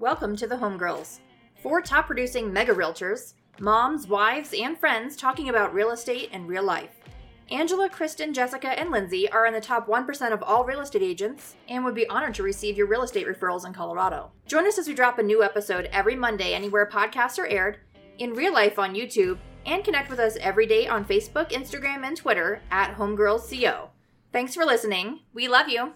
Welcome to the Homegirls. Four top producing mega realtors, moms, wives, and friends talking about real estate and real life. Angela, Kristen, Jessica, and Lindsay are in the top 1% of all real estate agents and would be honored to receive your real estate referrals in Colorado. Join us as we drop a new episode every Monday anywhere podcasts are aired, in real life on YouTube, and connect with us every day on Facebook, Instagram, and Twitter at HomegirlsCO. Thanks for listening. We love you.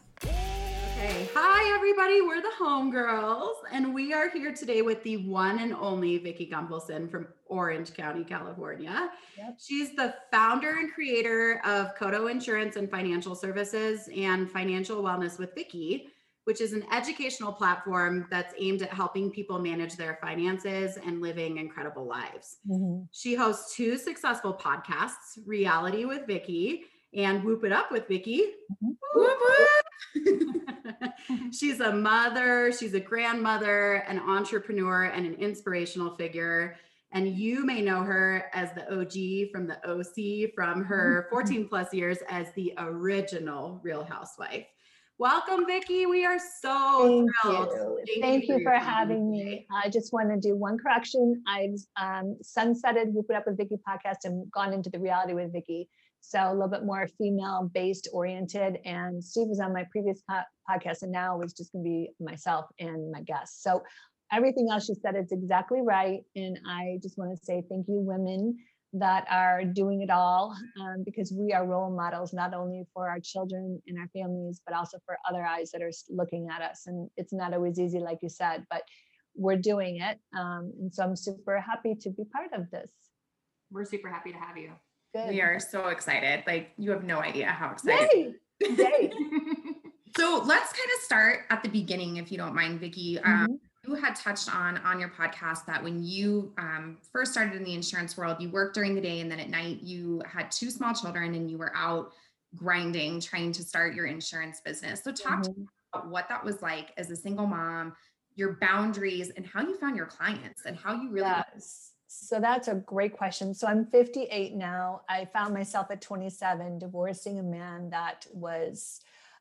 Okay. Hi, everybody. We're the Homegirls, and we are here today with the one and only Vicki Gunvalson from Orange County, California. Yep. She's the founder and creator of Coto Insurance and Financial Services and Financial Wellness with Vicki, which is an educational platform that's aimed at helping people manage their finances and living incredible lives. Mhm. She hosts two successful podcasts, Reality with Vicki and Whoop It Up with Vicki. Mhm. Whoop whoop. she's a mother, she's a grandmother, an entrepreneur, and an inspirational figure. And you may know her as the OG from the OC from her 14 plus years as the original Real Housewife. Welcome, Vicki. We are so Thank thrilled. you. Thank you your for having today. me. I just want to do one correction. I've um, sunsetted It Up with Vicki podcast and gone into the reality with Vicki. So a little bit more female based oriented. And Steve was on my previous po- podcast, and now it's just going to be myself and my guests. So everything else you said is exactly right. And I just want to say thank you, women that are doing it all, um, because we are role models not only for our children and our families, but also for other eyes that are looking at us. And it's not always easy, like you said, but we're doing it. Um, and so I'm super happy to be part of this. We're super happy to have you. Good. We are so excited. Like you have no idea how excited. Yay! Yay! so let's kind of start at the beginning, if you don't mind, Vicki. Um, Mhm. you had touched on on your podcast that when you um, first started in the insurance world, you worked during the day and then at night you had two small children and you were out grinding trying to start your insurance business. So talk to Mhm. me about what that was like as a single mom, your boundaries, and how you found your clients and how you really. Yes. So that's a great question. So I'm 58 now. I found myself at 27 divorcing a man that was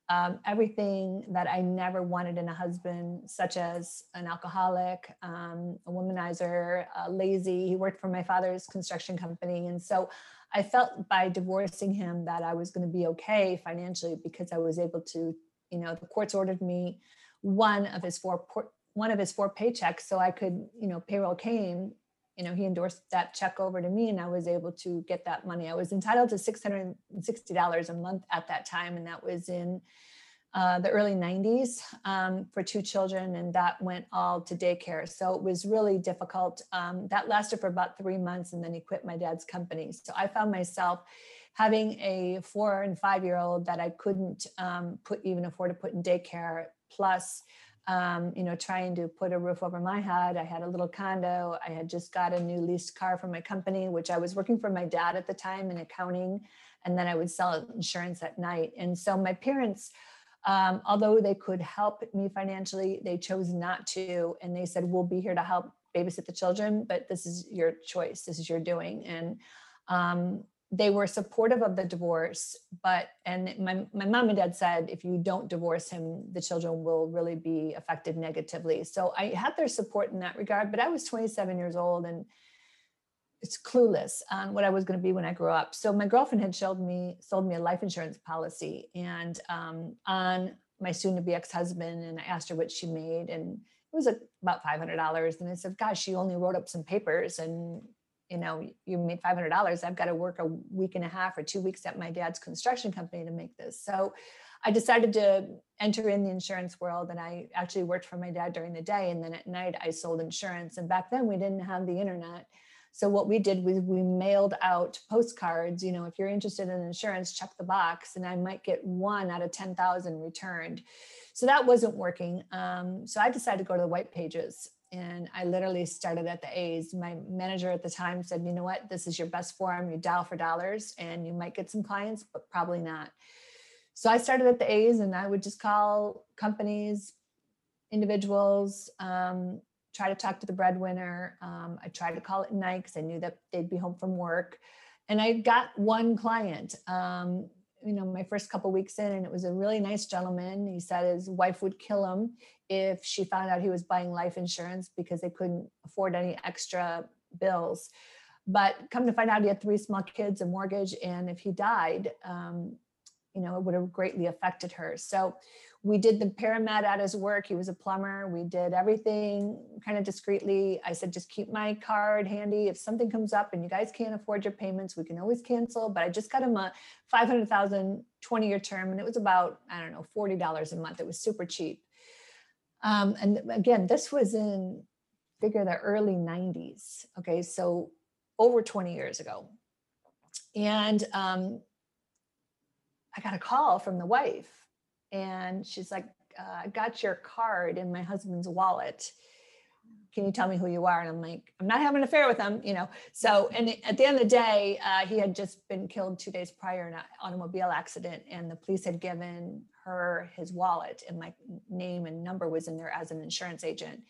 um, everything that I never wanted in a husband, such as an alcoholic, um, a womanizer, uh, lazy. He worked for my father's construction company. And so I felt by divorcing him that I was going to be okay financially because I was able to, you know, the courts ordered me one of his four por- one of his four paychecks so I could, you know, payroll came, you know, he endorsed that check over to me and I was able to get that money. I was entitled to $660 a month at that time. And that was in uh, the early 90s um, for two children. And that went all to daycare. So it was really difficult. Um, that lasted for about three months and then he quit my dad's company. So I found myself having a four and five year old that I couldn't um, put even afford to put in daycare plus um, you know, trying to put a roof over my head. I had a little condo. I had just got a new leased car for my company, which I was working for my dad at the time in accounting. And then I would sell insurance at night. And so my parents, um, although they could help me financially, they chose not to. And they said, we'll be here to help babysit the children, but this is your choice. This is your doing. And um, they were supportive of the divorce, but and my, my mom and dad said if you don't divorce him, the children will really be affected negatively. So I had their support in that regard, but I was 27 years old and it's clueless on what I was going to be when I grew up. So my girlfriend had showed me sold me a life insurance policy and um, on my soon to be ex-husband and I asked her what she made and it was about $500 and I said gosh she only wrote up some papers and you know, you made $500. I've got to work a week and a half or two weeks at my dad's construction company to make this. So I decided to enter in the insurance world and I actually worked for my dad during the day. And then at night I sold insurance. And back then we didn't have the internet. So what we did was we mailed out postcards, you know, if you're interested in insurance, check the box and I might get one out of 10,000 returned. So that wasn't working. Um, so I decided to go to the white pages and I literally started at the A's. My manager at the time said, you know what, this is your best form. You dial for dollars and you might get some clients, but probably not. So I started at the A's and I would just call companies, individuals, um, try to talk to the breadwinner. Um, I tried to call at night because I knew that they'd be home from work. And I got one client um, you know, my first couple weeks in, and it was a really nice gentleman. He said his wife would kill him if she found out he was buying life insurance because they couldn't afford any extra bills. But come to find out, he had three small kids, a mortgage, and if he died, um, you know, it would have greatly affected her. So we did the paramed at his work. He was a plumber. We did everything kind of discreetly. I said, just keep my card handy. If something comes up and you guys can't afford your payments, we can always cancel. But I just got him a 500,000 20 year term and it was about, I don't know, $40 a month. It was super cheap. Um, and again, this was in figure the early 90s. Okay. So over 20 years ago. And um, I got a call from the wife and she's like, uh, I got your card in my husband's wallet. Can you tell me who you are? And I'm like, I'm not having an affair with him, you know. So, and at the end of the day, uh, he had just been killed two days prior in an automobile accident, and the police had given her his wallet, and my name and number was in there as an insurance agent.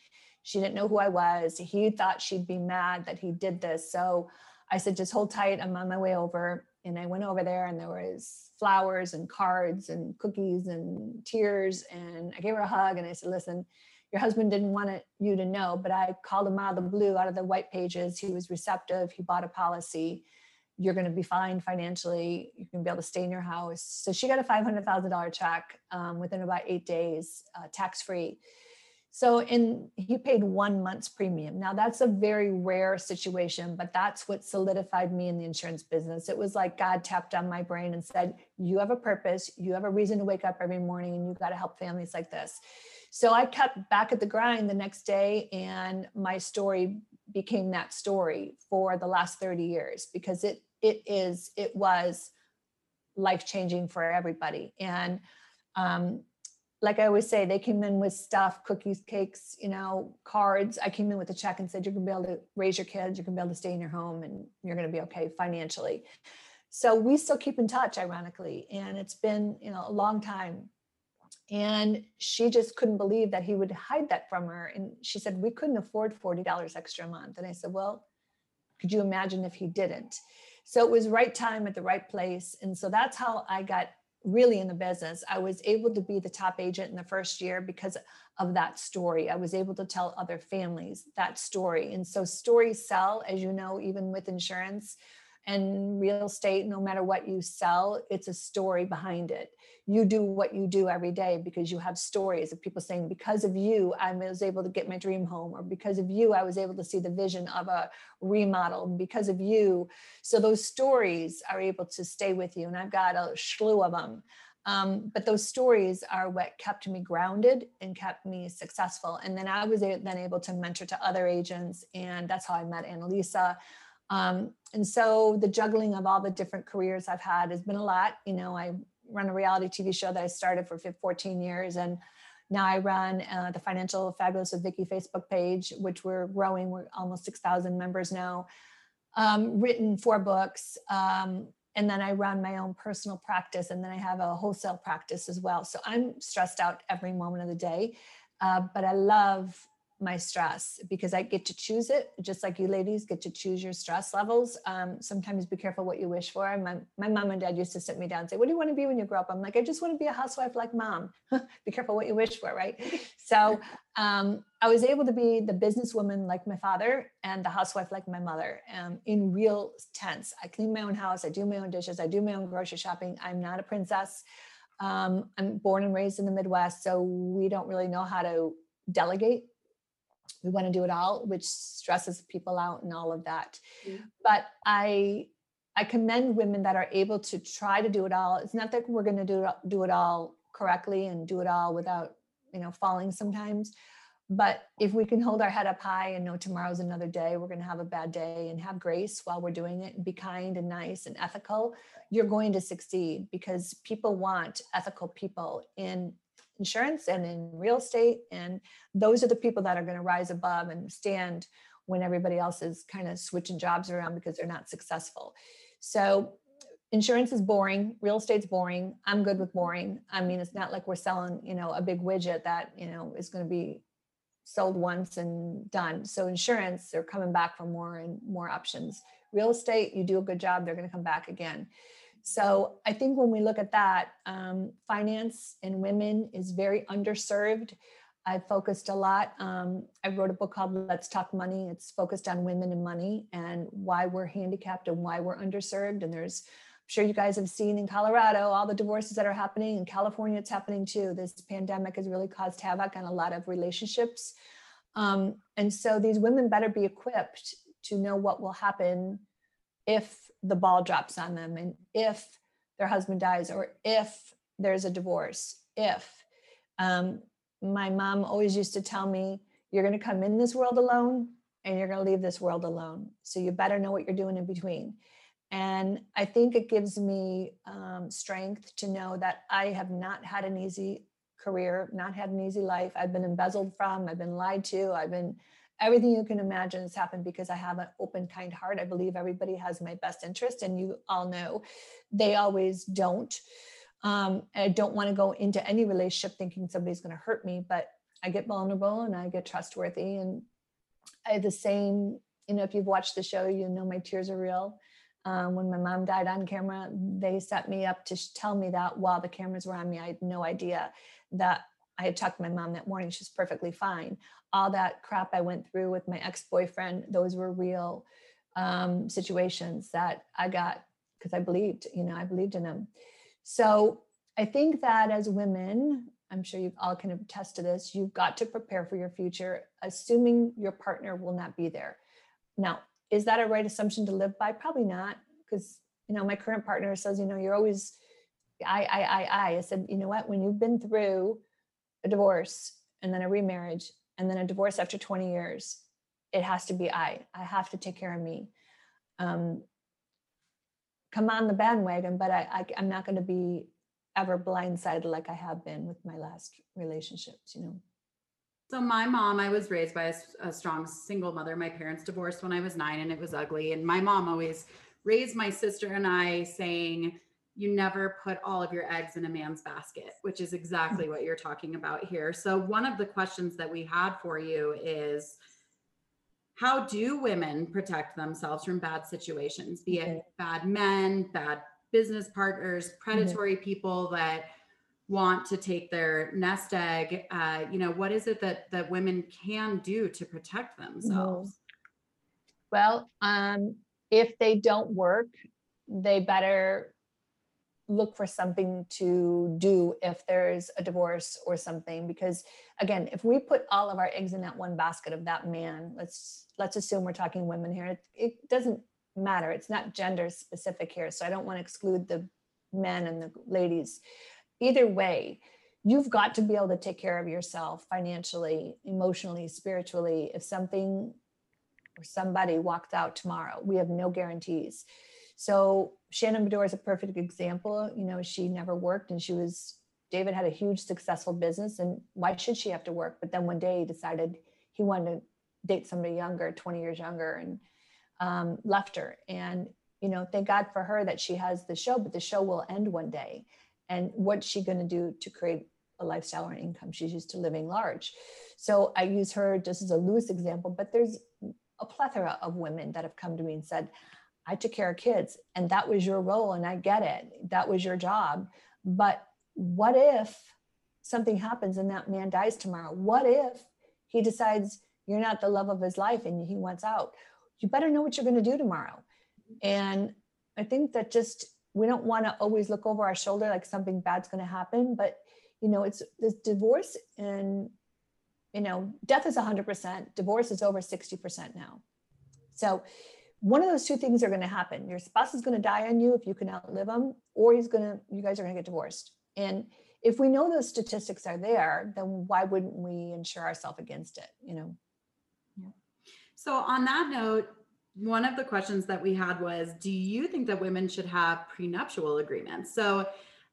She didn't know who I was. He thought she'd be mad that he did this. So I said, just hold tight. I'm on my way over. And I went over there and there was flowers and cards and cookies and tears. And I gave her a hug and I said, listen, your husband didn't want it, you to know, but I called him out of the blue, out of the white pages. He was receptive. He bought a policy. You're going to be fine financially. You can be able to stay in your house. So she got a $500,000 check um, within about eight days, uh, tax free. So, and he paid one month's premium. Now, that's a very rare situation, but that's what solidified me in the insurance business. It was like God tapped on my brain and said, You have a purpose, you have a reason to wake up every morning, and you got to help families like this. So, I kept back at the grind the next day, and my story became that story for the last 30 years because it it is it was life changing for everybody and um, like I always say, they came in with stuff, cookies, cakes, you know, cards. I came in with a check and said, you're gonna be able to raise your kids, you're gonna be able to stay in your home and you're gonna be okay financially. So we still keep in touch, ironically. And it's been, you know, a long time. And she just couldn't believe that he would hide that from her. And she said, we couldn't afford $40 extra a month. And I said, well, could you imagine if he didn't? So it was right time at the right place. And so that's how I got really in the business. I was able to be the top agent in the first year because of that story. I was able to tell other families that story. And so stories sell, as you know, even with insurance and real estate, no matter what you sell, it's a story behind it. You do what you do every day because you have stories of people saying, because of you, I was able to get my dream home, or because of you, I was able to see the vision of a remodel, because of you. So those stories are able to stay with you. And I've got a slew of them. Um, but those stories are what kept me grounded and kept me successful. And then I was then able to mentor to other agents. And that's how I met Annalisa. Um, and so the juggling of all the different careers I've had has been a lot. You know, I run a reality TV show that I started for 14 years, and now I run uh, the Financial Fabulous with Vicki Facebook page, which we're growing. We're almost 6,000 members now. Um, written four books, um, and then I run my own personal practice, and then I have a wholesale practice as well. So I'm stressed out every moment of the day, uh, but I love my stress because I get to choose it, just like you ladies get to choose your stress levels. Um, sometimes be careful what you wish for. My, my mom and dad used to sit me down and say, What do you want to be when you grow up? I'm like, I just want to be a housewife like mom. be careful what you wish for, right? So um, I was able to be the businesswoman like my father and the housewife like my mother um, in real tense. I clean my own house, I do my own dishes, I do my own grocery shopping. I'm not a princess. Um, I'm born and raised in the Midwest, so we don't really know how to delegate we want to do it all which stresses people out and all of that mm-hmm. but i i commend women that are able to try to do it all it's not that we're going to do do it all correctly and do it all without you know falling sometimes but if we can hold our head up high and know tomorrow's another day we're going to have a bad day and have grace while we're doing it and be kind and nice and ethical you're going to succeed because people want ethical people in insurance and in real estate. And those are the people that are going to rise above and stand when everybody else is kind of switching jobs around because they're not successful. So insurance is boring real estate's boring i'm good with boring i mean it's not like we're selling you know a big widget that you know is going to be sold once and done so insurance they're coming back for more and more options real estate you do a good job they're going to come back again So I think when we look at that, um, finance in women is very underserved. I focused a lot. Um, I wrote a book called Let's Talk Money. It's focused on women and money and why we're handicapped and why we're underserved. And there's, I'm sure you guys have seen in Colorado all the divorces that are happening. In California, it's happening too. This pandemic has really caused havoc on a lot of relationships. Um, and so these women better be equipped to know what will happen if the ball drops on them and if their husband dies or if there's a divorce. If um, my mom always used to tell me, you're going to come in this world alone and you're going to leave this world alone. So you better know what you're doing in between. And I think it gives me um, strength to know that I have not had an easy career, not had an easy life. I've been embezzled from, I've been lied to, I've been everything you can imagine has happened because I have an open, kind heart. I believe everybody has my best interest, and you all know they always don't. Um, I don't want to go into any relationship thinking somebody's going to hurt me, but I get vulnerable and I get trustworthy. And I the same, you know, if you've watched the show, you know my tears are real. Um, when my mom died on camera, they set me up to tell me that while the cameras were on me. I had no idea that I had talked to my mom that morning. She's perfectly fine. All that crap I went through with my ex boyfriend, those were real um, situations that I got because I believed, you know, I believed in them. So I think that as women, I'm sure you all can attest to this, you've got to prepare for your future, assuming your partner will not be there. Now, is that a right assumption to live by? Probably not, because you know, my current partner says, you know, you're always I, I, I, I. I said, you know what? When you've been through a divorce and then a remarriage and then a divorce after 20 years, it has to be I. I have to take care of me. Um, come on the bandwagon, but I, I I'm not going to be ever blindsided like I have been with my last relationships. You know. So my mom, I was raised by a, a, strong single mother. My parents divorced when I was nine, and it was ugly. And my mom always raised my sister and I, saying, "You never put all of your eggs in a man's basket," which is exactly what you're talking about here. So one of the questions that we had for you is how do women protect themselves from bad situations, be it bad men, bad business partners, mm-hmm. predatory mm-hmm. people that want to take their nest egg? Uh, you know, what is it that that women can do to protect themselves? Mm-hmm. Well, um, if they don't work, they better look for something to do if there's a divorce or something because again if we put all of our eggs in that one basket of that man let's let's assume we're talking women here it, it doesn't matter. It's not gender specific here so i don't want to exclude the men and the ladies. Either way you've got to be able to take care of yourself financially emotionally spiritually. If something or somebody walked out tomorrow we have no guarantees so Shannon Beador is a perfect example. You know, she never worked and she was, David had a huge successful business and why should she have to work? But then one day he decided he wanted to date somebody younger, 20 years younger and um, left her. And, you know, thank God for her that she has the show, but the show will end one day. And what's she going to do to create a lifestyle or income? She's used to living large. So I use her just as a loose example, but there's a plethora of women that have come to me and said, I took care of kids and that was your role and I get it. That was your job. But what if something happens and that man dies tomorrow? What if he decides you're not the love of his life and he wants out? You better know what you're going to do tomorrow. And I think that just we don't want to always look over our shoulder like something bad's going to happen, but you know, it's this divorce and you know, death is 100%, divorce is over 60% now. So one of those two things are going to happen. Your spouse is going to die on you if you can outlive them, or he's going to, you guys are going to get divorced. And if we know those statistics are there, then why wouldn't we insure ourselves against it? You know? So on that note, one of the questions that we had was, do you think that women should have prenuptial agreements? So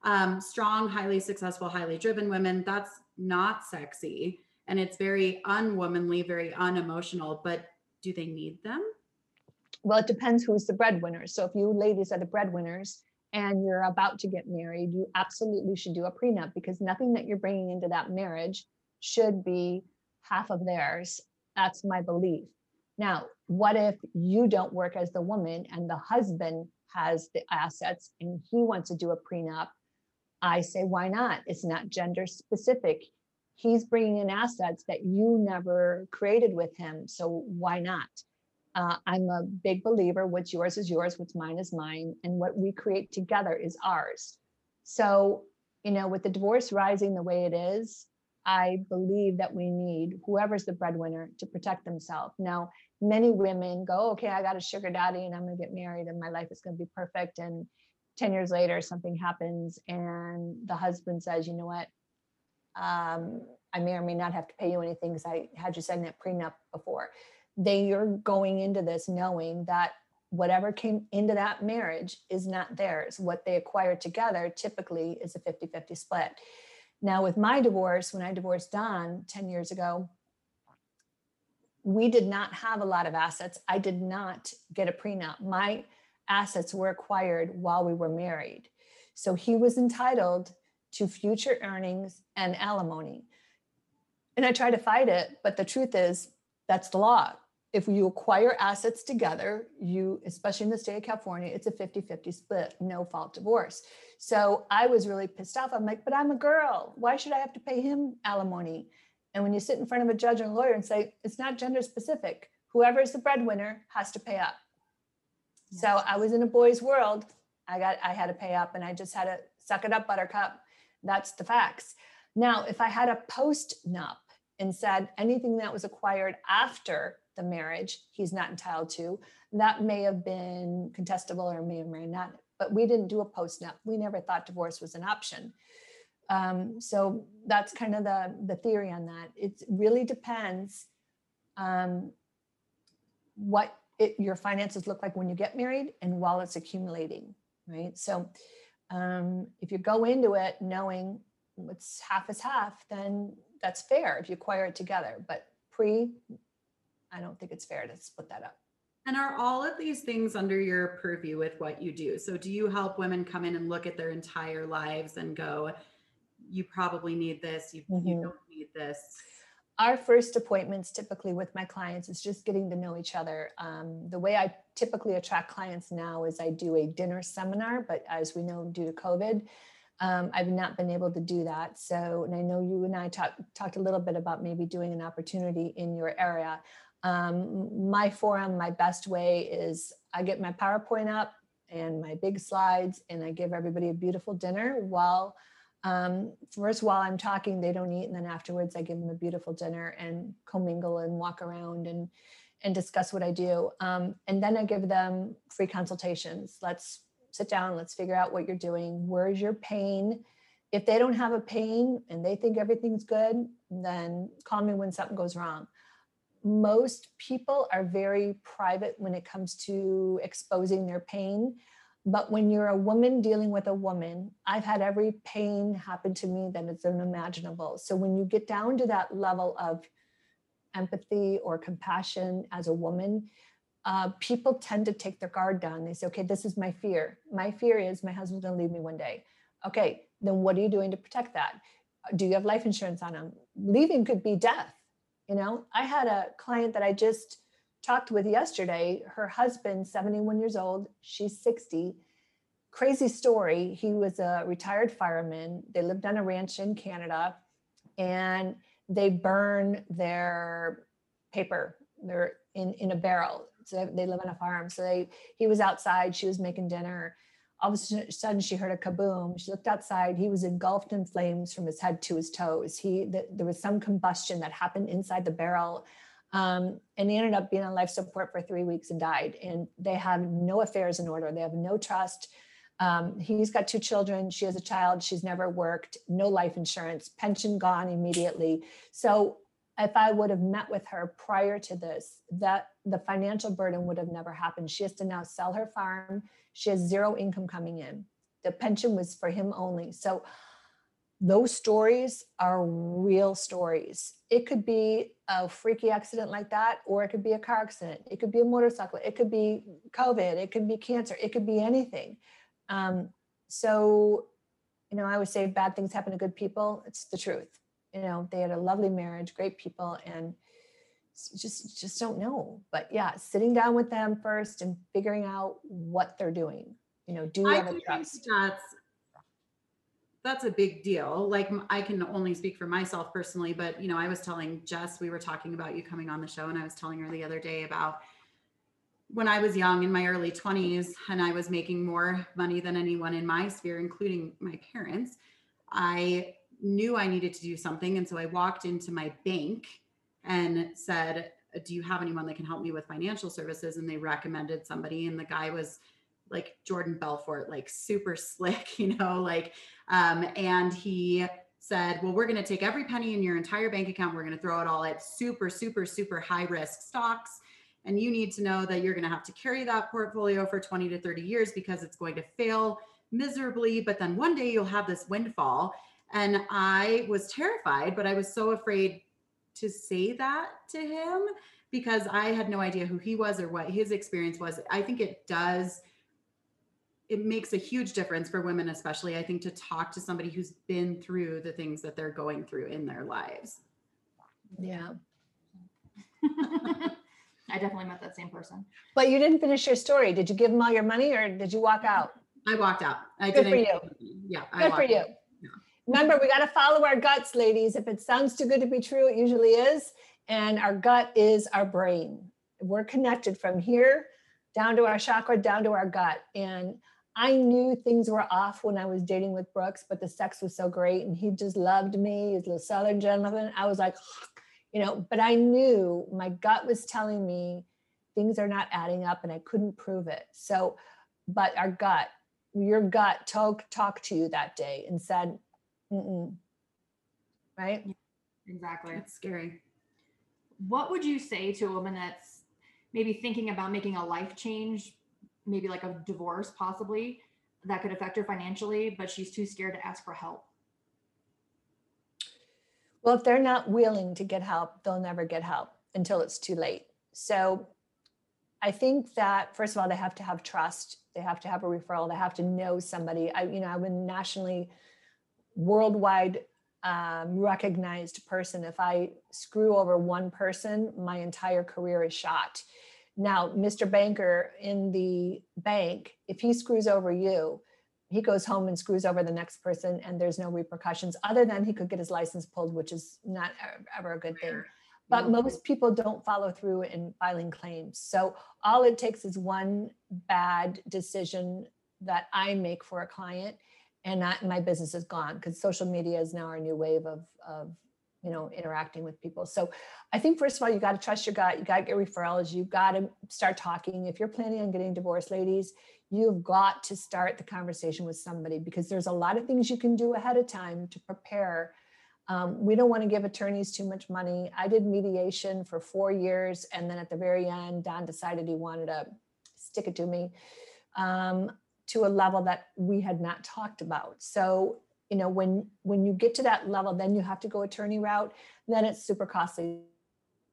um, strong, highly successful, highly driven women, that's not sexy. And it's very unwomanly, very unemotional, but do they need them? Well, it depends who's the breadwinner. So if you ladies are the breadwinners and you're about to get married, you absolutely should do a prenup because nothing that you're bringing into that marriage should be half of theirs. That's my belief. Now, what if you don't work as the woman and the husband has the assets and he wants to do a prenup, I say, why not? It's not gender specific. He's bringing in assets that you never created with him. So why not? Uh, I'm a big believer what's yours is yours, what's mine is mine, and what we create together is ours. So, you know, with the divorce rising the way it is, I believe that we need whoever's the breadwinner to protect themselves. Now, many women go, okay, I got a sugar daddy and I'm going to get married and my life is going to be perfect. And 10 years later, something happens and the husband says, you know what? Um, I may or may not have to pay you anything because I had you sign that prenup before. They are going into this knowing that whatever came into that marriage is not theirs. What they acquired together typically is a 50 50 split. Now, with my divorce, when I divorced Don 10 years ago, we did not have a lot of assets. I did not get a prenup. My assets were acquired while we were married. So he was entitled to future earnings and alimony. And I tried to fight it, but the truth is that's the law. If you acquire assets together, you, especially in the state of California, it's a 50 50 split, no fault divorce. So I was really pissed off. I'm like, but I'm a girl. Why should I have to pay him alimony? And when you sit in front of a judge and a lawyer and say, it's not gender specific, whoever is the breadwinner has to pay up. So I was in a boy's world. I got, I had to pay up and I just had to suck it up, buttercup. That's the facts. Now, if I had a post nup and said anything that was acquired after the marriage, he's not entitled to, that may have been contestable or may or may not. But we didn't do a post nup. We never thought divorce was an option. Um, so that's kind of the the theory on that. It really depends um, what it, your finances look like when you get married and while it's accumulating, right? So um, if you go into it knowing it's half is half, then that's fair if you acquire it together. But pre, I don't think it's fair to split that up. And are all of these things under your purview with what you do? So do you help women come in and look at their entire lives and go, you probably need this, you, mm-hmm. you don't need this? Our first appointments typically with my clients is just getting to know each other. Um, the way I typically attract clients now is I do a dinner seminar, but as we know, due to COVID, um, I've not been able to do that. So, and I know you and I talked talked a little bit about maybe doing an opportunity in your area. Um, my forum, my best way is I get my PowerPoint up and my big slides, and I give everybody a beautiful dinner while um, first while I'm talking, they don't eat, and then afterwards, I give them a beautiful dinner and commingle and walk around and and discuss what I do. Um, and then I give them free consultations. Let's sit down. Let's figure out what you're doing. Where's your pain? If they don't have a pain and they think everything's good, then call me when something goes wrong. Most people are very private when it comes to exposing their pain. But when you're a woman dealing with a woman, I've had every pain happen to me that is unimaginable. So when you get down to that level of empathy or compassion as a woman, uh, people tend to take their guard down. They say, okay, this is my fear. My fear is my husband's going to leave me one day. Okay, then what are you doing to protect that? Do you have life insurance on him? Leaving could be death. You know, I had a client that I just talked with yesterday, her husband, 71 years old, she's 60. Crazy story. He was a retired fireman. They lived on a ranch in Canada and they burn their paper. They're in, in a barrel. So they live on a farm. So they he was outside, she was making dinner. All of a sudden she heard a kaboom. She looked outside. He was engulfed in flames from his head to his toes. He the, there was some combustion that happened inside the barrel um, and he ended up being on life support for three weeks and died. And they have no affairs in order. They have no trust. Um, he's got two children. She has a child. She's never worked. No life insurance. Pension gone immediately. So if I would have met with her prior to this, that the financial burden would have never happened. She has to now sell her farm. She has zero income coming in. The pension was for him only. So those stories are real stories. It could be a freaky accident like that, or it could be a car accident. It could be a motorcycle. It could be COVID. It could be cancer. It could be anything. Um, so, you know, I would say bad things happen to good people. It's the truth. You know, they had a lovely marriage, great people, and just just don't know. But yeah, sitting down with them first and figuring out what they're doing. you know, do you I have a trust? that's that's a big deal. Like i can only speak for myself personally, but you know, I was telling Jess, we were talking about you coming on the show, and I was telling her the other day about when I was young in my early 20s and I was making more money than anyone in my sphere, including my parents. I knew I needed to do something. And so I walked into my bank and said, Do you have anyone that can help me with financial services? And they recommended somebody. And the guy was like Jordan Belfort, like super slick, you know, like, um, and he said, Well, we're going to take every penny in your entire bank account. We're going to throw it all at super, super, super high risk stocks. And you need to know that you're going to have to carry that portfolio for 20 to 30 years because it's going to fail miserably. But then one day you'll have this windfall. And I was terrified, but I was so afraid to say that to him because I had no idea who he was or what his experience was. I think it does it makes a huge difference for women especially I think to talk to somebody who's been through the things that they're going through in their lives. Yeah. I definitely met that same person. But you didn't finish your story. Did you give them all your money or did you walk out? I walked out. I Good for didn't Yeah, I Good for you. out. Remember, we got to follow our guts, ladies. If it sounds too good to be true, it usually is. And our gut is our brain. We're connected from here down to our chakra, down to our gut. And I knew things were off when I was dating with Brooks, but the sex was so great and he just loved me, his little southern gentleman. I was like, you know, but I knew my gut was telling me things are not adding up and I couldn't prove it. So, but our gut, your gut talk, talked to you that day and said, Mm-mm. right? Exactly. It's scary. What would you say to a woman that's maybe thinking about making a life change, maybe like a divorce possibly, that could affect her financially, but she's too scared to ask for help? Well, if they're not willing to get help, they'll never get help until it's too late. So I think that first of all, they have to have trust. They have to have a referral. They have to know somebody. I, you know, I'm a nationally, worldwide um, recognized person. If I screw over one person, my entire career is shot. Now, Mr. Banker in the bank, if he screws over you, he goes home and screws over the next person, and there's no repercussions other than he could get his license pulled, which is not ever a good thing. But most people don't follow through in filing claims. So all it takes is one bad decision that I make for a client, and my business is gone because social media is now our new wave of, of you know interacting with people. So I think first of all, you got to trust your gut. You got to get referrals. You got to start talking. If you're planning on getting divorced, ladies, you've got to start the conversation with somebody because there's a lot of things you can do ahead of time to prepare. Um, we don't want to give attorneys too much money. I did mediation for four years, and then at the very end, Don decided he wanted to stick it to me um, to a level that we had not talked about. So you know when when you get to that level, then you have to go attorney route. Then it's super costly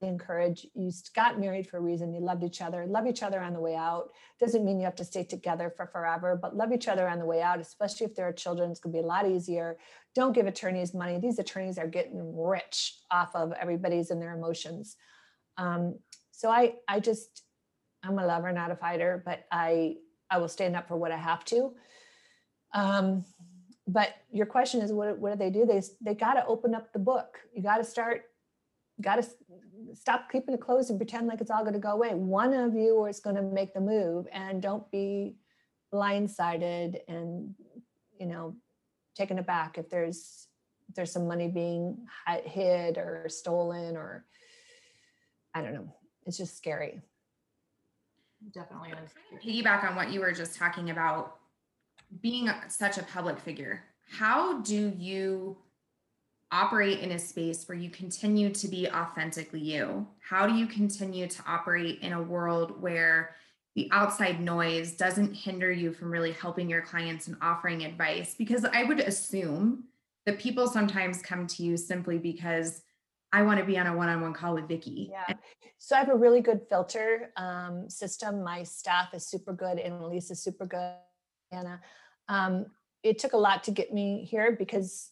encourage you got married for a reason you loved each other love each other on the way out doesn't mean you have to stay together for forever but love each other on the way out especially if there are children it's going to be a lot easier don't give attorneys money these attorneys are getting rich off of everybody's and their emotions um, so i i just i'm a lover not a fighter but i i will stand up for what i have to um, but your question is what, what do they do they they got to open up the book you got to start got to stop keeping it closed and pretend like it's all going to go away. One of you is going to make the move, and don't be blindsided and you know taken aback if there's if there's some money being hi- hid or stolen or I don't know. It's just scary. Definitely piggyback on what you were just talking about being such a public figure how do you operate in a space where you continue to be authentically you? How do you continue to operate in a world where the outside noise doesn't hinder you from really helping your clients and offering advice? Because i would assume that people sometimes come to you simply because i want to be on a one-on-one call with Vicki. Yeah. So I have a really good filter um, system. My staff is super good, and Elise is super good. Anna, um, it took a lot to get me here because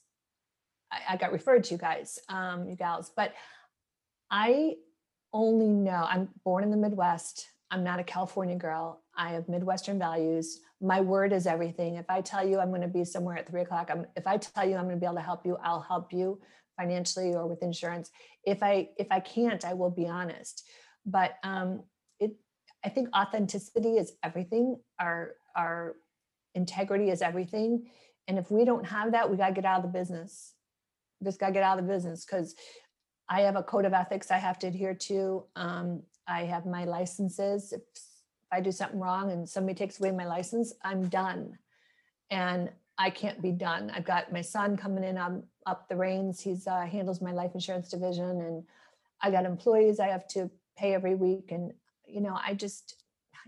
I, I got referred to you guys, um, you gals. But I only know I'm born in the Midwest. I'm not a California girl. I have Midwestern values. My word is everything. If I tell you I'm going to be somewhere at three o'clock, I'm, if I tell you I'm going to be able to help you, I'll help you financially or with insurance. If I if I can't, I will be honest. But um, it, I think authenticity is everything. Our our integrity is everything. And if we don't have that, we got to get out of the business. Just got to get out of the business because I have a code of ethics I have to adhere to. Um, I have my licenses. If, if I do something wrong and somebody takes away my license, I'm done. And I can't be done. I've got my son coming in on up the reins. He's uh, handles my life insurance division, and I got employees I have to pay every week. And you know, I just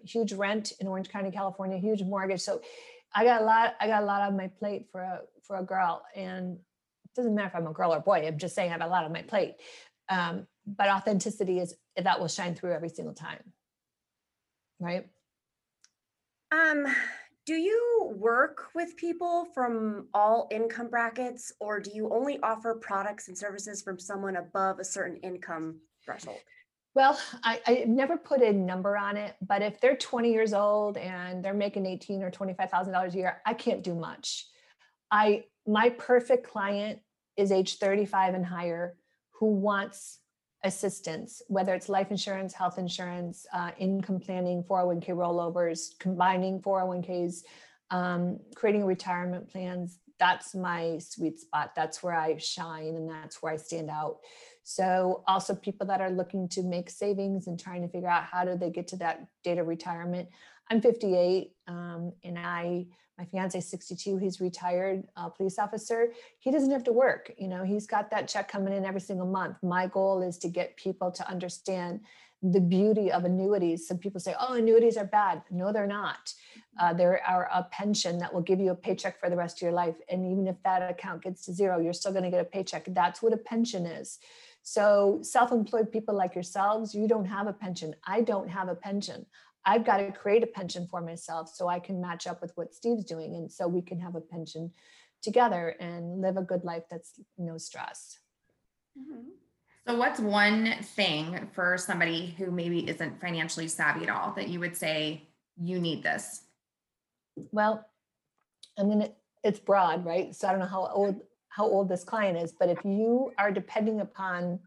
huge rent in Orange County, California, huge mortgage. So I got a lot. I got a lot on my plate for a for a girl, and it doesn't matter if I'm a girl or boy. I'm just saying I have a lot on my plate. Um, but authenticity is that will shine through every single time, right? Um, do you work with people from all income brackets, or do you only offer products and services from someone above a certain income threshold? Well, I, I never put a number on it, but if they're 20 years old and they're making 18 or $25,000 a year, I can't do much. I my perfect client is age 35 and higher who wants assistance, whether it's life insurance, health insurance, uh, income planning, 401k rollovers, combining 401ks, um, creating retirement plans. That's my sweet spot. That's where I shine and that's where I stand out. So also people that are looking to make savings and trying to figure out how do they get to that date of retirement. I'm 58 um, and I, my fiance is 62. He's retired uh, police officer. He doesn't have to work. You know, he's got that check coming in every single month. My goal is to get people to understand the beauty of annuities. Some people say, oh, annuities are bad. No, they're not. Uh, there are a pension that will give you a paycheck for the rest of your life. And even if that account gets to zero, you're still going to get a paycheck. That's what a pension is. So, self employed people like yourselves, you don't have a pension. I don't have a pension. I've got to create a pension for myself so I can match up with what Steve's doing. And so we can have a pension together and live a good life that's no stress. Mm-hmm. So, what's one thing for somebody who maybe isn't financially savvy at all that you would say you need this? Well, I mean, it's broad, right? So I don't know how old how old this client is, but if you are depending upon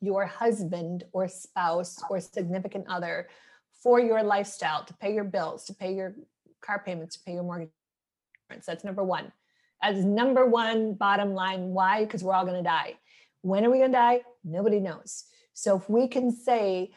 your husband or spouse or significant other for your lifestyle to pay your bills, to pay your car payments, to pay your mortgage, that's number one. As number one bottom line. Why? Because we're all going to die. When are we going to die? Nobody knows. So if we can say,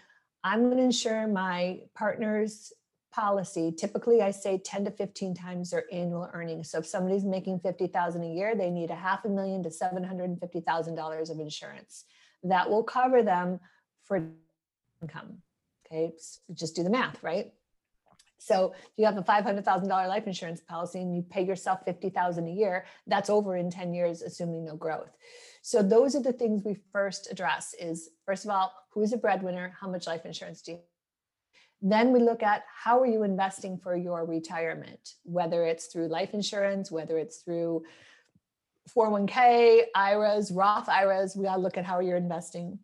I'm going to insure my partner's policy, typically I say 10 to 15 times their annual earnings. So if somebody's making 50,000 a year, they need a half a million to $750,000 of insurance. That will cover them for income. Okay, just do the math, right? So if you have a $500,000 life insurance policy and you pay yourself 50,000 a year, that's over in 10 years assuming no growth. So those are the things we first address is first of all, who is a breadwinner? How much life insurance do you then we look at how are you investing for your retirement, whether it's through life insurance, whether it's through 401k, IRAs, Roth IRAs. We to look at how you're investing,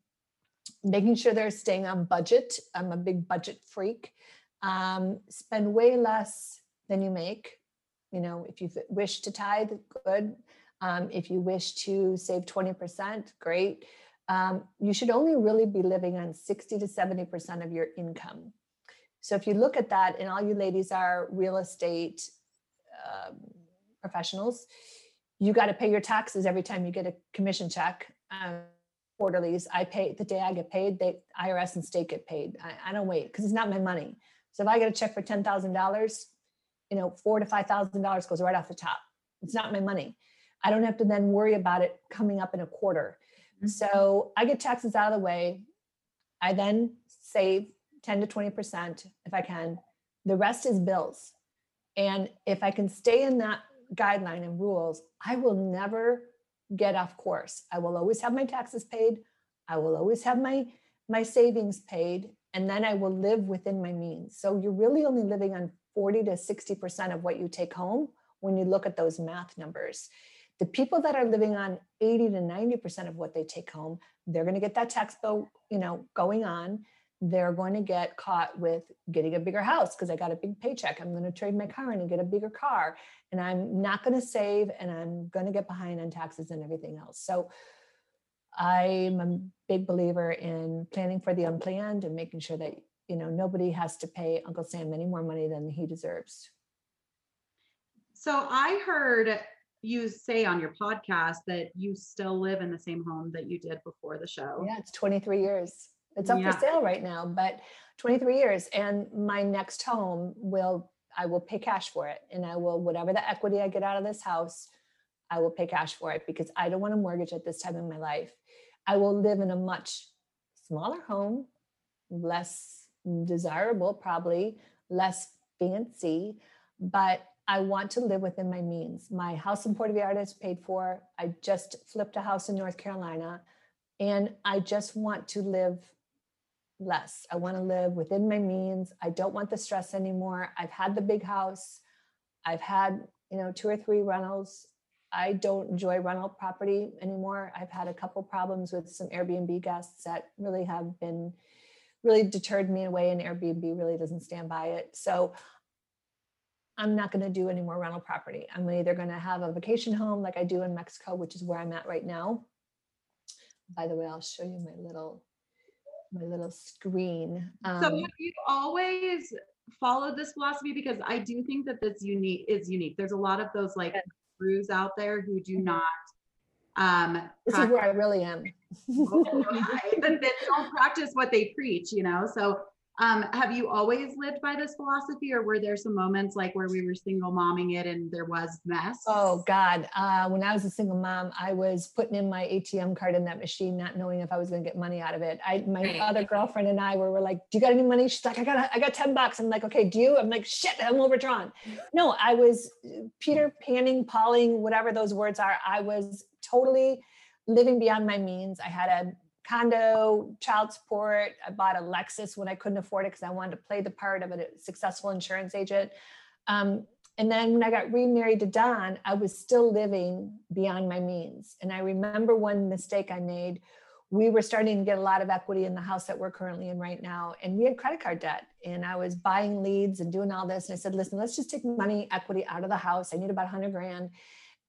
making sure they're staying on budget. I'm a big budget freak. Um, spend way less than you make. You know, if you wish to tithe, good. Um, if you wish to save 20%, great. Um, you should only really be living on 60 to 70% of your income. So if you look at that, and all you ladies are real estate um, professionals, you got to pay your taxes every time you get a commission check. Um, quarterlies, I pay the day I get paid. They IRS and state get paid. I, I don't wait because it's not my money. So if I get a check for ten thousand dollars, you know, four to five thousand dollars goes right off the top. It's not my money. I don't have to then worry about it coming up in a quarter. Mm-hmm. So I get taxes out of the way. I then save 10 to 20% if I can. The rest is bills. And if I can stay in that guideline and rules, I will never get off course. I will always have my taxes paid. I will always have my my savings paid and then I will live within my means. So you're really only living on 40 to 60% of what you take home when you look at those math numbers. The people that are living on 80 to 90% of what they take home, they're going to get that tax bill, you know, going on they're going to get caught with getting a bigger house because I got a big paycheck. I'm going to trade my car in and get a bigger car. And I'm not going to save and I'm going to get behind on taxes and everything else. So I'm a big believer in planning for the unplanned and making sure that, you know, nobody has to pay Uncle Sam any more money than he deserves. So I heard you say on your podcast that you still live in the same home that you did before the show. Yeah, it's 23 years. It's up Yeah. for sale right now, but mm. 23 years. And my next home will, I will pay cash for it. And I will, whatever the equity I get out of this house, I will pay cash for it because I don't want a mortgage at this time in my life. I will live in a much smaller home, less desirable, probably less fancy, but I want to live within my means. My house in Puerto Vallarta is paid for. I just flipped a house in North Carolina and I just want to live less. I want to live within my means. I don't want the stress anymore. I've had the big house. I've had, you know, two or three rentals. I don't enjoy rental property anymore. I've had a couple problems with some Airbnb guests that really have been really deterred me away and Airbnb really doesn't stand by it. So I'm not going to do any more rental property. I'm either going to have a vacation home like I do in Mexico, which is where I'm at right now. By the way, I'll show you my little my little screen. So Um, have you always followed this philosophy? Because I do think that this unique is unique. There's a lot of those like gurus out there who do Mhm. not um this is where I really am. that that don't practice what they preach, you know. So um have you always lived by this philosophy or were there some moments like where we were single momming it and there was mess? Oh God! Uh, when I was a single mom, I was putting in my ATM card in that machine, not knowing if I was going to get money out of it. I, my Right. other girlfriend and I were, were like, "Do you got any money?" She's like, "I got, I got ten bucks." I'm like, "Okay, do you?" I'm like, "Shit, I'm overdrawn." No, I was Peter Panning, Pauling, whatever those words are. I was totally living beyond my means. I had a condo, child support. I bought a Lexus when I couldn't afford it because I wanted to play the part of a successful insurance agent. Um, and then when I got remarried to Don, I was still living beyond my means. And I remember one mistake I made. We were starting to get a lot of equity in the house that we're currently in right now. And we had credit card debt. And I was buying leads and doing all this. And I said, listen, let's just take money equity out of the house. I need about 100 grand.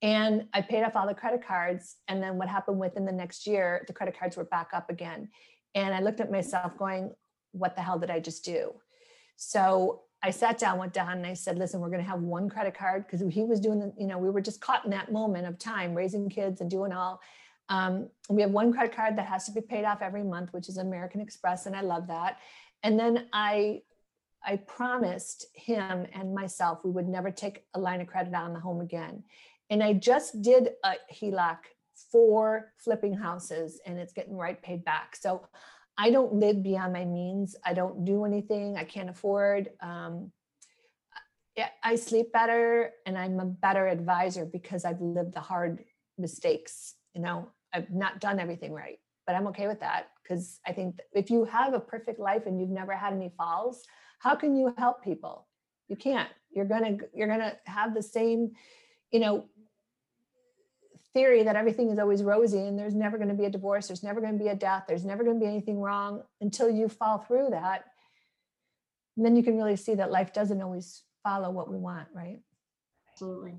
And I paid off all the credit cards. And then what happened within the next year, the credit cards were back up again. And I looked at myself going, what the hell did I just do? So I sat down with Don and I said, listen, we're going to have one credit card because he was doing the, you know, we were just caught in that moment of time, raising kids and doing all. Um, we have one credit card that has to be paid off every month, which is American Express. And I love that. And then I, I promised him and myself we would never take a line of credit on the home again. And I just did a HELOC for flipping houses and it's getting right paid back. So I don't live beyond my means. I don't do anything I can't afford. Um, I sleep better and I'm a better advisor because I've lived the hard mistakes. You know, I've not done everything right, but I'm okay with that because I think if you have a perfect life and you've never had any falls, how can you help people? You can't. You're gonna you're gonna have the same, you know, theory that everything is always rosy and there's never going to be a divorce, there's never going to be a death, there's never going to be anything wrong until you fall through that. And then you can really see that life doesn't always follow what we want, right? Absolutely.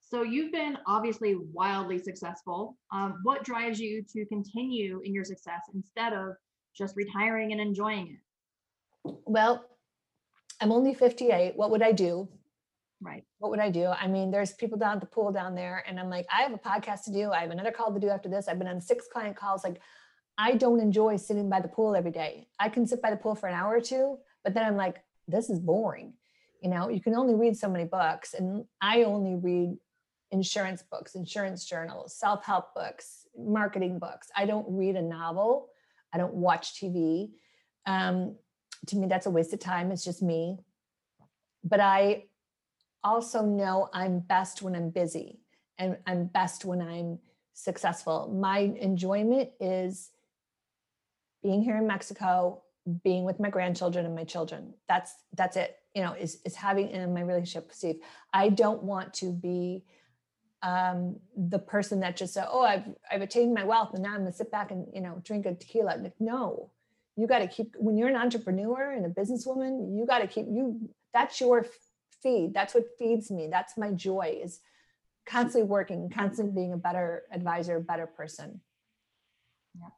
So you've been obviously wildly successful. Um, what drives you to continue in your success instead of just retiring and enjoying it? Well, I'm only 58. What would I do? Right. What would I do? I mean, there's people down at the pool down there, and I'm like, I have a podcast to do. I have another call to do after this. I've been on six client calls. Like, I don't enjoy sitting by the pool every day. I can sit by the pool for an hour or two, but then I'm like, this is boring. You know, you can only read so many books, and I only read insurance books, insurance journals, self help books, marketing books. I don't read a novel. I don't watch TV. Um, to me, that's a waste of time. It's just me. But I also know I'm best when I'm busy and I'm best when I'm successful. My enjoyment is being here in Mexico, being with my grandchildren and my children. That's that's it. You know, is is having in my relationship with Steve. I don't want to be um, the person that just said, "Oh, I've I've attained my wealth, and now I'm gonna sit back and you know drink a tequila." Like, no, you got to keep when you're an entrepreneur and a businesswoman you got to keep you that's your feed that's what feeds me that's my joy is constantly working constantly being a better advisor better person Yeah.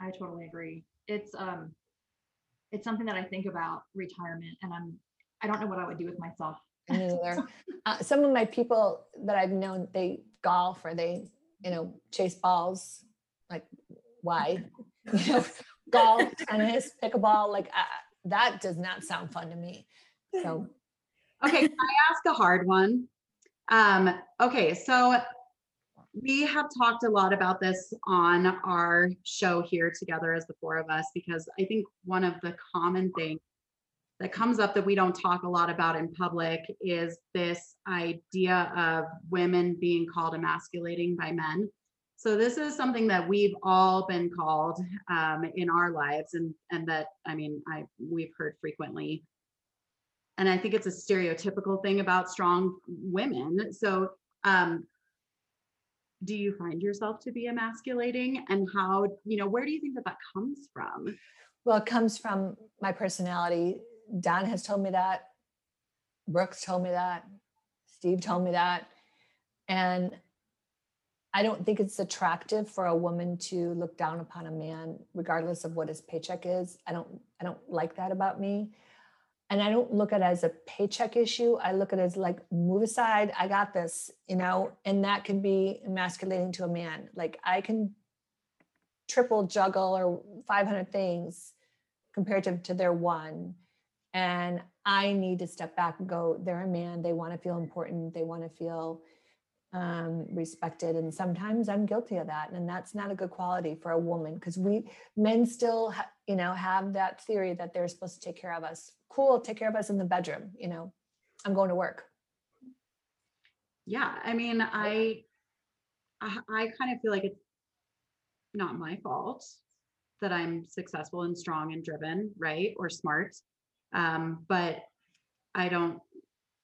I totally agree. It's um it's something that I think about retirement and I'm I don't know what I would do with myself. Me neither. uh, some of my people that i've known they golf or they you know chase balls like why you know golf tennis pickleball like uh, that does not sound fun to me so Okay, can I ask a hard one? Um, okay, so we have talked a lot about this on our show here together as the four of us because I think one of the common things that comes up that we don't talk a lot about in public is this idea of women being called emasculating by men. So this is something that we've all been called um, in our lives, and and that I mean I we've heard frequently and I think it's a stereotypical thing about strong women. So, um, do you find yourself to be emasculating, and how you know where do you think that that comes from? well it comes from my personality. Don has told me that. Brooks told me that. Steve told me that. And i don't think it's attractive for a woman to look down upon a man regardless of what his paycheck is. I don't i don't like that about me and i don't look at it as a paycheck issue. I look at it as like move aside i got this you know and that can be emasculating to a man. Like i can triple juggle or 500 things comparative to their one and i need to step back and go they're a man they want to feel important they want to feel um, respected and sometimes i'm guilty of that and that's not a good quality for a woman because we men still ha- you know have that theory that they're supposed to take care of us cool take care of us in the bedroom you know i'm going to work Yeah, I mean, I, I, I kind of feel like it's not my fault that I'm successful and strong and driven, right, or smart. Um, but I don't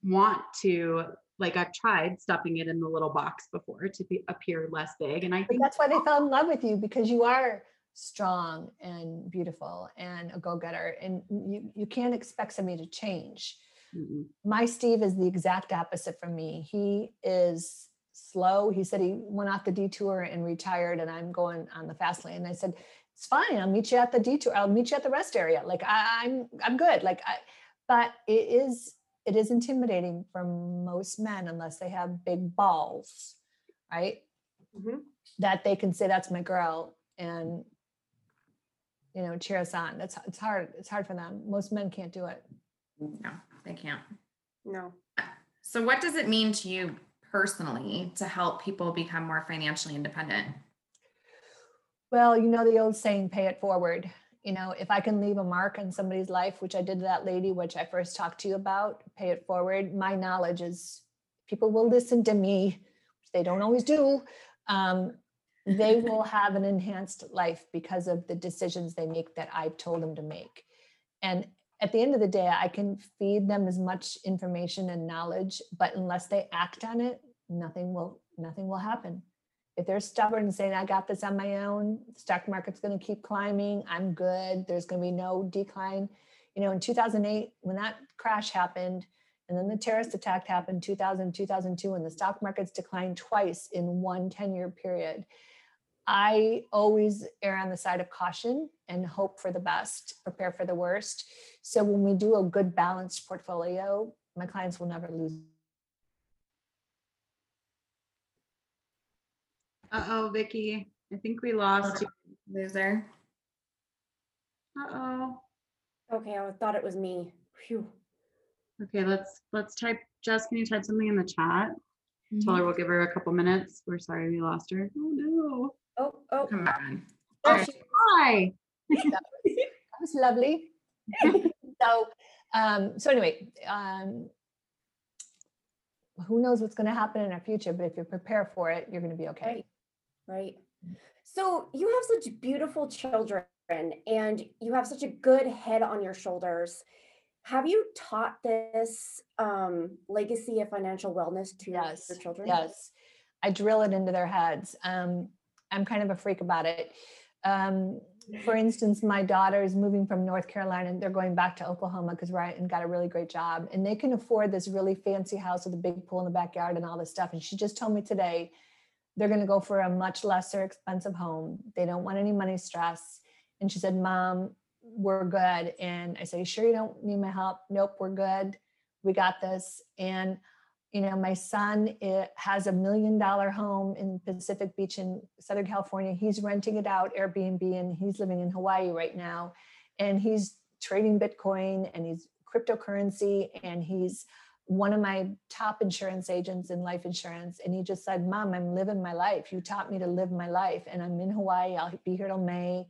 want to like I've tried stuffing it in the little box before to be, appear less big, and I but think that's why they fell in love with you because you are strong and beautiful and a go-getter and you you can't expect somebody to change Mm-mm. my Steve is the exact opposite from me. He is slow. He said he went off the detour and retired, and I'm going on the fast lane. And I said, "It's fine. I'll meet you at the detour. I'll meet you at the rest area. Like I, I'm, I'm good. Like I, but it is, it is intimidating for most men unless they have big balls, right? Mhm. That they can say that's my girl and you know cheer us on. That's it's hard. It's hard for them. Most men can't do it. No, they can't. No. So, what does it mean to you personally to help people become more financially independent? Well, you know the old saying, pay it forward. You know, if I can leave a mark on somebody's life, which I did to that lady, which I first talked to you about, pay it forward. My knowledge is people will listen to me, which they don't always do. Um, they will have an enhanced life because of the decisions they make that I've told them to make. And at the end of the day, I can feed them as much information and knowledge, but unless they act on it, nothing will nothing will happen if they're stubborn and saying i got this on my own the stock market's going to keep climbing i'm good there's going to be no decline. You know in 2008 when that crash happened and then the terrorist attack happened 2000 2002 and the stock markets declined twice in one 10 year period i always err on the side of caution and hope for the best prepare for the worst. So when we do a good balanced portfolio my clients will never lose Uh oh, Vicki, I think we lost you. Loser. Uh oh. Okay, I thought it was me. Phew. Okay, let's let's type. Jess, can you type something in the chat? Tell her we'll give her a couple minutes. We're sorry we lost her. Oh no. Oh, oh, Come on. there Okay. she- Hi. that was lovely. so, um, so anyway, um, who knows what's going to happen in our future? But if you prepare for it, you're going to be okay. Right. So you have such beautiful children and you have such a good head on your shoulders. Have you taught this um, legacy of financial wellness to your- Yes, your children? Yes, I drill it into their heads. Um, I'm kind of a freak about it. Um, for instance, my daughter is moving from North Carolina and they're going back to Oklahoma because Ryan got a really great job and they can afford this really fancy house with a big pool in the backyard and all this stuff. And she just told me today they're going to go for a much lesser expensive home. They don't want any money stress. And she said, Mom, we're good. And I said, You sure you don't need my help? Nope, we're good. We got this. And you know, my son it has a million dollar home in Pacific Beach in Southern California. He's renting it out Airbnb and he's living in Hawaii right now. And he's trading Bitcoin and he's cryptocurrency and he's one of my top insurance agents in life insurance. And he just said, Mom, I'm living my life. You taught me to live my life. And I'm in Hawaii. I'll be here till May.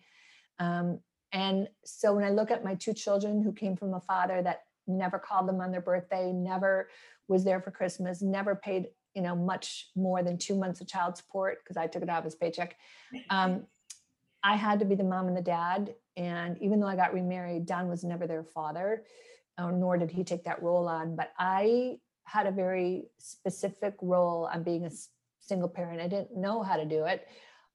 Um, and so when I look at my two children who came from a father that never called them on their birthday, never was there for Christmas, never paid, you know, much more than two months of child support because I took it out of his paycheck. Um, I had to be the mom and the dad. And even though I got remarried, Don was never their father, Oh, nor did he take that role on. But I had a very specific role on being a single parent. I didn't know how to do it,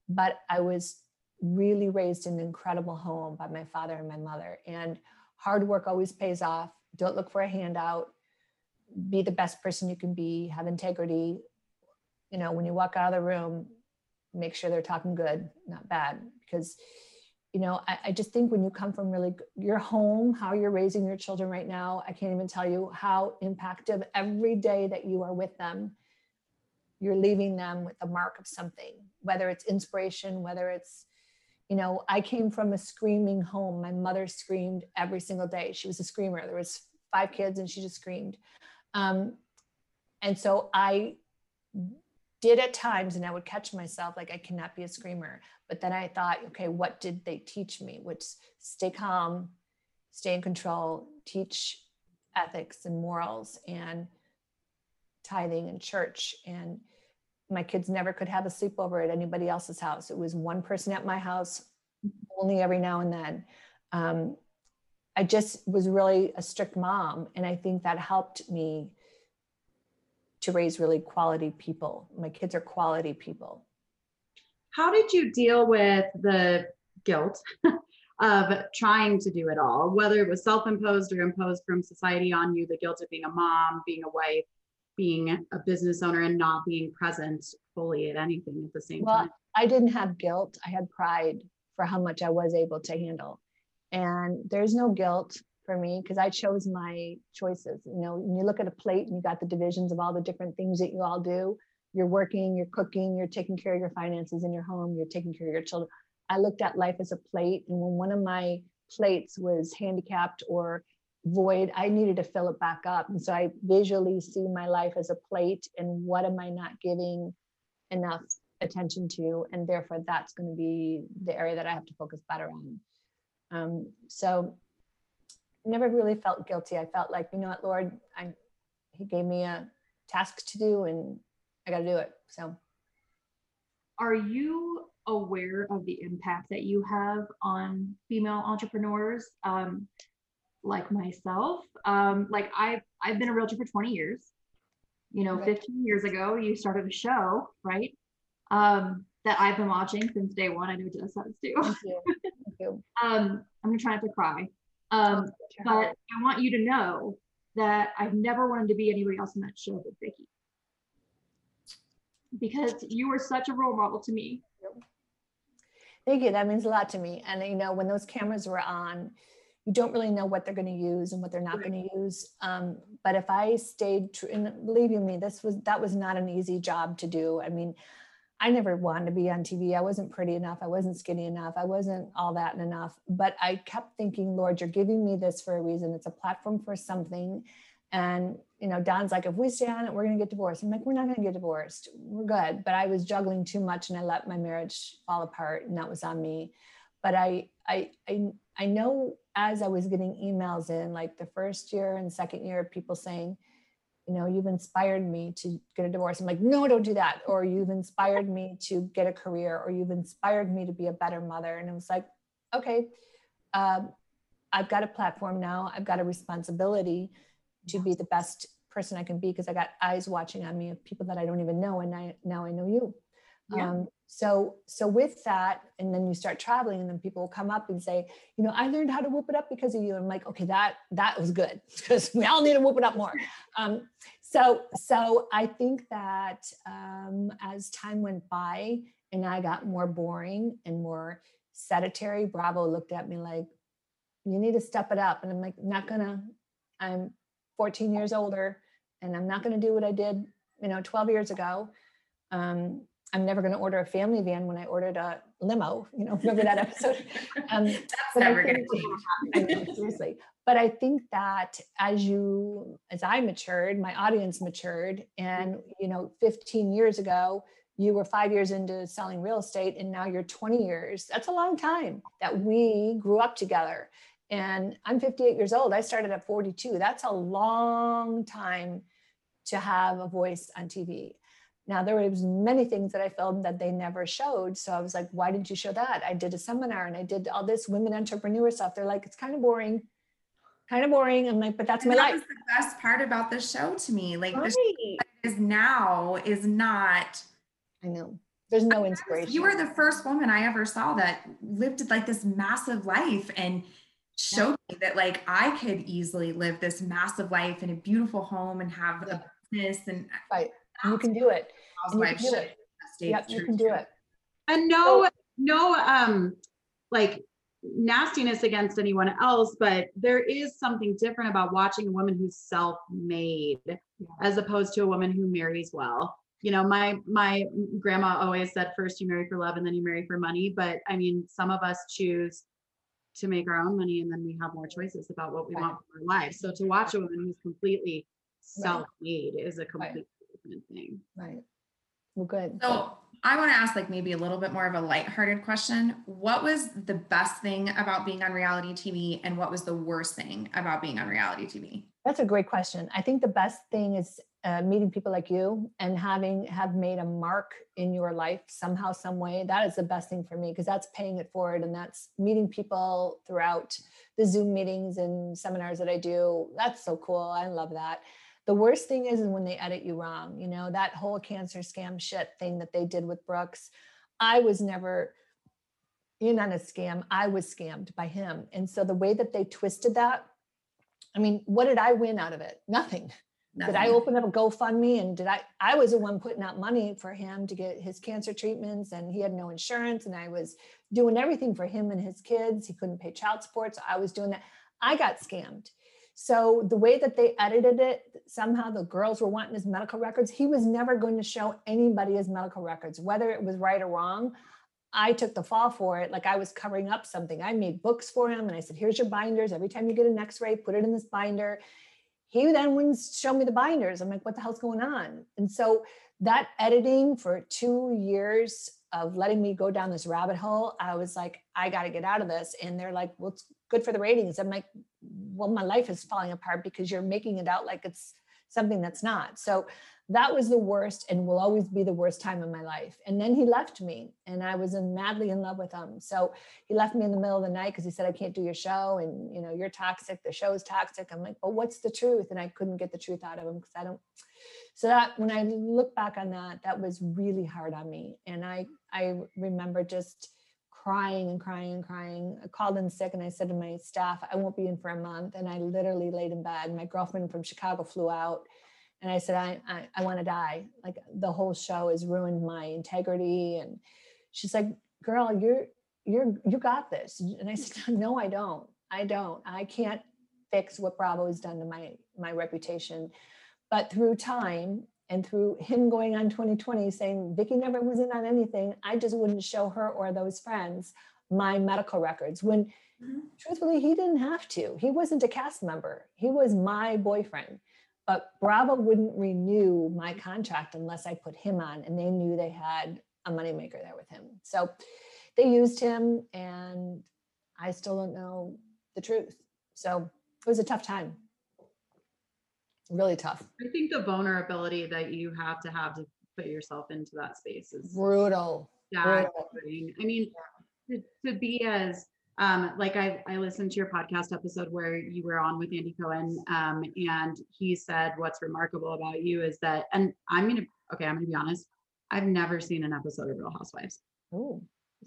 but I was really raised in an incredible home by my father and my mother. And hard work always pays off. Don't look for a handout be the best person you can be, have integrity. You know, when you walk out of the room, make sure they're talking good, not bad. Because, you know, I, I just think when you come from really your home, how you're raising your children right now, I can't even tell you how impactful every day that you are with them, you're leaving them with a mark of something, whether it's inspiration, whether it's you know i came from a screaming home. My mother screamed every single day. She was a screamer. There was five kids and she just screamed. Um, and so I did at times, and I would catch myself like, I cannot be a screamer. But then I thought, okay, what did they teach me? Which stay calm, stay in control, teach ethics and morals and tithing and church. And my kids never could have a sleepover at anybody else's house. It was one person at my house, only every now and then. Um, I just was really a strict mom. And I think that helped me to raise really quality people. My kids are quality people. How did you deal with the guilt of trying to do it all, whether it was self imposed or imposed from society on you, the guilt of being a mom, being a wife, being a business owner, and not being present fully at anything at the same well, time? I didn't have guilt. I had pride for how much I was able to handle. And there's no guilt for me because I chose my choices. You know, when you look at a plate and you got the divisions of all the different things that you all do, you're working, you're cooking, you're taking care of your finances in your home, you're taking care of your children. I looked at life as a plate. And when one of my plates was handicapped or void, I needed to fill it back up. And so I visually see my life as a plate and what am I not giving enough attention to? And therefore, that's going to be the area that I have to focus better on. Um, so never really felt guilty. I felt like, you know what, Lord, I, he gave me a task to do and I got to do it. So are you aware of the impact that you have on female entrepreneurs? Um, like myself, um, like I've, I've been a realtor for 20 years, you know, 15 years ago, you started a show, right? Um, that I've been watching since day one. I know Jess has too. thank you. Thank you. um, I'm gonna try not to cry. Um, but I want you to know that I've never wanted to be anybody else in that show but Vicki. Because you were such a role model to me. Thank you. That means a lot to me. And you know, when those cameras were on, you don't really know what they're going to use and what they're not right. going to use. Um, but if I stayed true, and believe you me, this was that was not an easy job to do. I mean, I never wanted to be on TV. I wasn't pretty enough. I wasn't skinny enough. I wasn't all that enough. But I kept thinking, Lord, you're giving me this for a reason. It's a platform for something. And, you know, Don's like, if we stay on it, we're going to get divorced. I'm like, we're not going to get divorced. We're good. But I was juggling too much and I let my marriage fall apart and that was on me. But I, I, I, I know as I was getting emails in, like the first year and second year, people saying, you know, you've inspired me to get a divorce. I'm like, no, don't do that. Or you've inspired me to get a career, or you've inspired me to be a better mother. And it was like, okay, um, I've got a platform now. I've got a responsibility to be the best person I can be because I got eyes watching on me of people that I don't even know. And I, now I know you. Yeah. Um, So, so with that, and then you start traveling, and then people will come up and say, you know, I learned how to whoop it up because of you. I'm like, okay, that that was good because we all need to whoop it up more. Um, so, so I think that um, as time went by and I got more boring and more sedentary, Bravo looked at me like, you need to step it up. And I'm like, not gonna. I'm 14 years older, and I'm not gonna do what I did, you know, 12 years ago. Um, I'm never going to order a family van when I ordered a limo. You know, remember that episode? Um, That's never going to know, seriously. But I think that as you, as I matured, my audience matured, and you know, 15 years ago, you were five years into selling real estate, and now you're 20 years. That's a long time that we grew up together. And I'm 58 years old. I started at 42. That's a long time to have a voice on TV. Now there was many things that I filmed that they never showed. So I was like, why didn't you show that? I did a seminar and I did all this women entrepreneur stuff. They're like, it's kind of boring. Kind of boring. I'm like, but that's my that life. was the best part about the show to me. Like Right. is now is not I know. There's no inspiration. You were the first woman I ever saw that lived like this massive life and showed me that like I could easily live this massive life in a beautiful home and have Yeah. a business and Right. you can do it. And you can do it. that Yep, you can do it. and no no um like nastiness against anyone else but there is something different about watching a woman who's self-made as opposed to a woman who marries well you know my my grandma always said first you marry for love and then you marry for money but i mean some of us choose to make our own money and then we have more choices about what we Right. want for our lives so to watch a woman who's completely self-made is a completely different thing Right. Well, good. So I want to ask like maybe a little bit more of a lighthearted question. What was the best thing about being on reality TV and what was the worst thing about being on reality TV? That's a great question. I think the best thing is uh, meeting people like you and having have made a mark in your life somehow, some way. That is the best thing for me because that's paying it forward, and that's meeting people throughout the Zoom meetings and seminars that I do. That's so cool. I love that. The worst thing is when they edit you wrong. You know that whole cancer scam shit thing that they did with Brooks. I was never in on a scam. I was scammed by him, and so the way that they twisted that I mean, what did I win out of it? Nothing. Did I open up a GoFundMe and did I? I was the one putting out money for him to get his cancer treatments, and he had no insurance, and I was doing everything for him and his kids. He couldn't pay child support, so I was doing that. I got scammed. So the way that they edited it, somehow the girls were wanting his medical records. He was never going to show anybody his medical records, whether it was right or wrong. I took the fall for it. Like I was covering up something. I made books for him and I said, here's your binders. Every time you get an x ray, put it in this binder. He then wouldn't show me the binders. I'm like, what the hell's going on? And so that editing for two years of letting me go down this rabbit hole, I was like, I got to get out of this. And they're like, well, it's good for the ratings. I'm like, well, my life is falling apart because you're making it out like it's something that's not. So that was the worst and will always be the worst time in my life. And then he left me and I was in, madly in love with him. So he left me in the middle of the night because he said, I can't do your show and you know, you're toxic. The show's toxic. I'm like, but what's the truth? And I couldn't get the truth out of him because I don't. So that when I look back on that, that was really hard on me. And I I remember just crying and crying and crying. I called in sick and I said to my staff, I won't be in for a month. And I literally laid in bed. My girlfriend from Chicago flew out and I said, I, I, I want to die. Like the whole show has ruined my integrity. And she's like, girl, you're, you're, you got this. And I said, no, I don't. I don't. I can't fix what Bravo has done to my, my reputation. But through time and through him going on 2020 saying Vicki never was in on anything, I just wouldn't show her or those friends my medical records when Mhm. truthfully he didn't have to. He wasn't a cast member. He was my boyfriend. But Bravo wouldn't renew my contract unless I put him on, and they knew they had a moneymaker there with him. So they used him, and I still don't know the truth. So it was a tough time. Really tough. I think the vulnerability that you have to have to put yourself into that space is Brutal. staggering. I mean, to, to be as um, like I, I listened to your podcast episode where you were on with Andy Cohen, um, and he said what's remarkable about you is that, and I'm gonna okay, I'm gonna be honest. I've never seen an episode of Real Housewives. Ooh.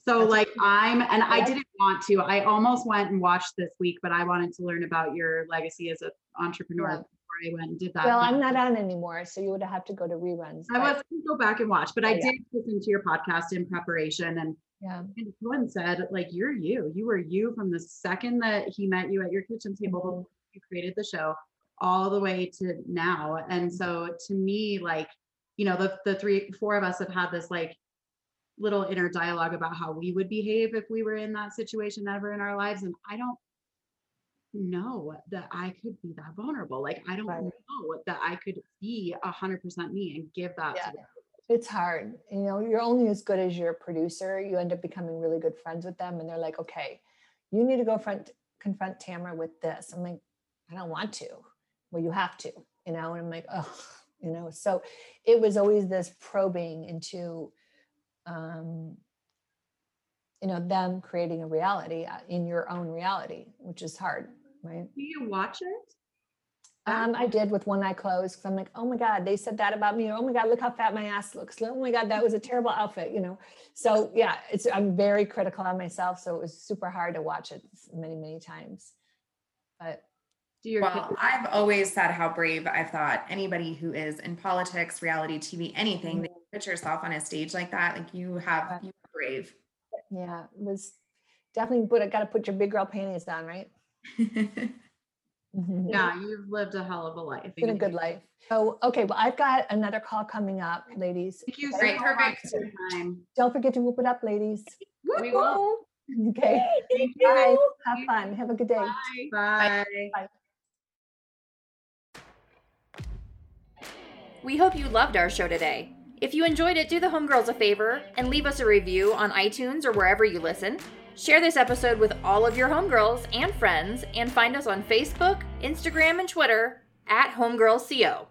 So That's like I'm and I didn't want to. I almost went and watched this week, but I wanted to learn about your legacy as an entrepreneur Yeah. before I went and did that. Well, I'm not on anymore, so you would have to go to reruns. I was go back and watch, but I Oh, yeah. did listen to your podcast in preparation and yeah, and Cohen said, like, you're you. You were you from the second that he met you at your kitchen table Mhm. you created the show all the way to now. And so to me, like, you know, the the three, four of us have had this like little inner dialogue about how we would behave if we were in that situation ever in our lives. And I don't know that I could be that vulnerable. Like, I don't Right. know that I could be a hundred percent me and give that Yeah. to the it's hard. You know, you're only as good as your producer. You end up becoming really good friends with them, and they're like, "Okay, you need to go front confront Tamara with this." I'm like, "I don't want to." Well, you have to, you know. And I'm like, "Oh, you know." So it was always this probing into, um, you know, them creating a reality uh, in your own reality, which is hard, right? Do you watch it? Um, I did with one eye closed because I'm like, oh my God, they said that about me. Or, oh my God, look how fat my ass looks. Oh my God, that was a terrible outfit, you know? So yeah, it's, I'm very critical of myself. So it was super hard to watch it many, many times. But Do your Well, I've always said how brave I've thought anybody who is in politics, reality TV, anything, that you put yourself on a stage like that, like you have, Right. you are brave. yeah, it was definitely put, I got to put your big girl panties on, right? Mhm. yeah, you've lived a hell of a life. It's been a good life. So, okay, well, I've got another call coming up, ladies. Thank you so Great, much perfect. for your time. Don't forget to whoop it up, ladies. We will. Okay. Thank Bye. you. Have fun. Have a good day. Bye. Bye. We hope you loved our show today. If you enjoyed it, do the homegirls a favor and leave us a review on iTunes or wherever you listen. Share this episode with all of your homegirls and friends, and find us on Facebook, Instagram, and Twitter at homegirlsco.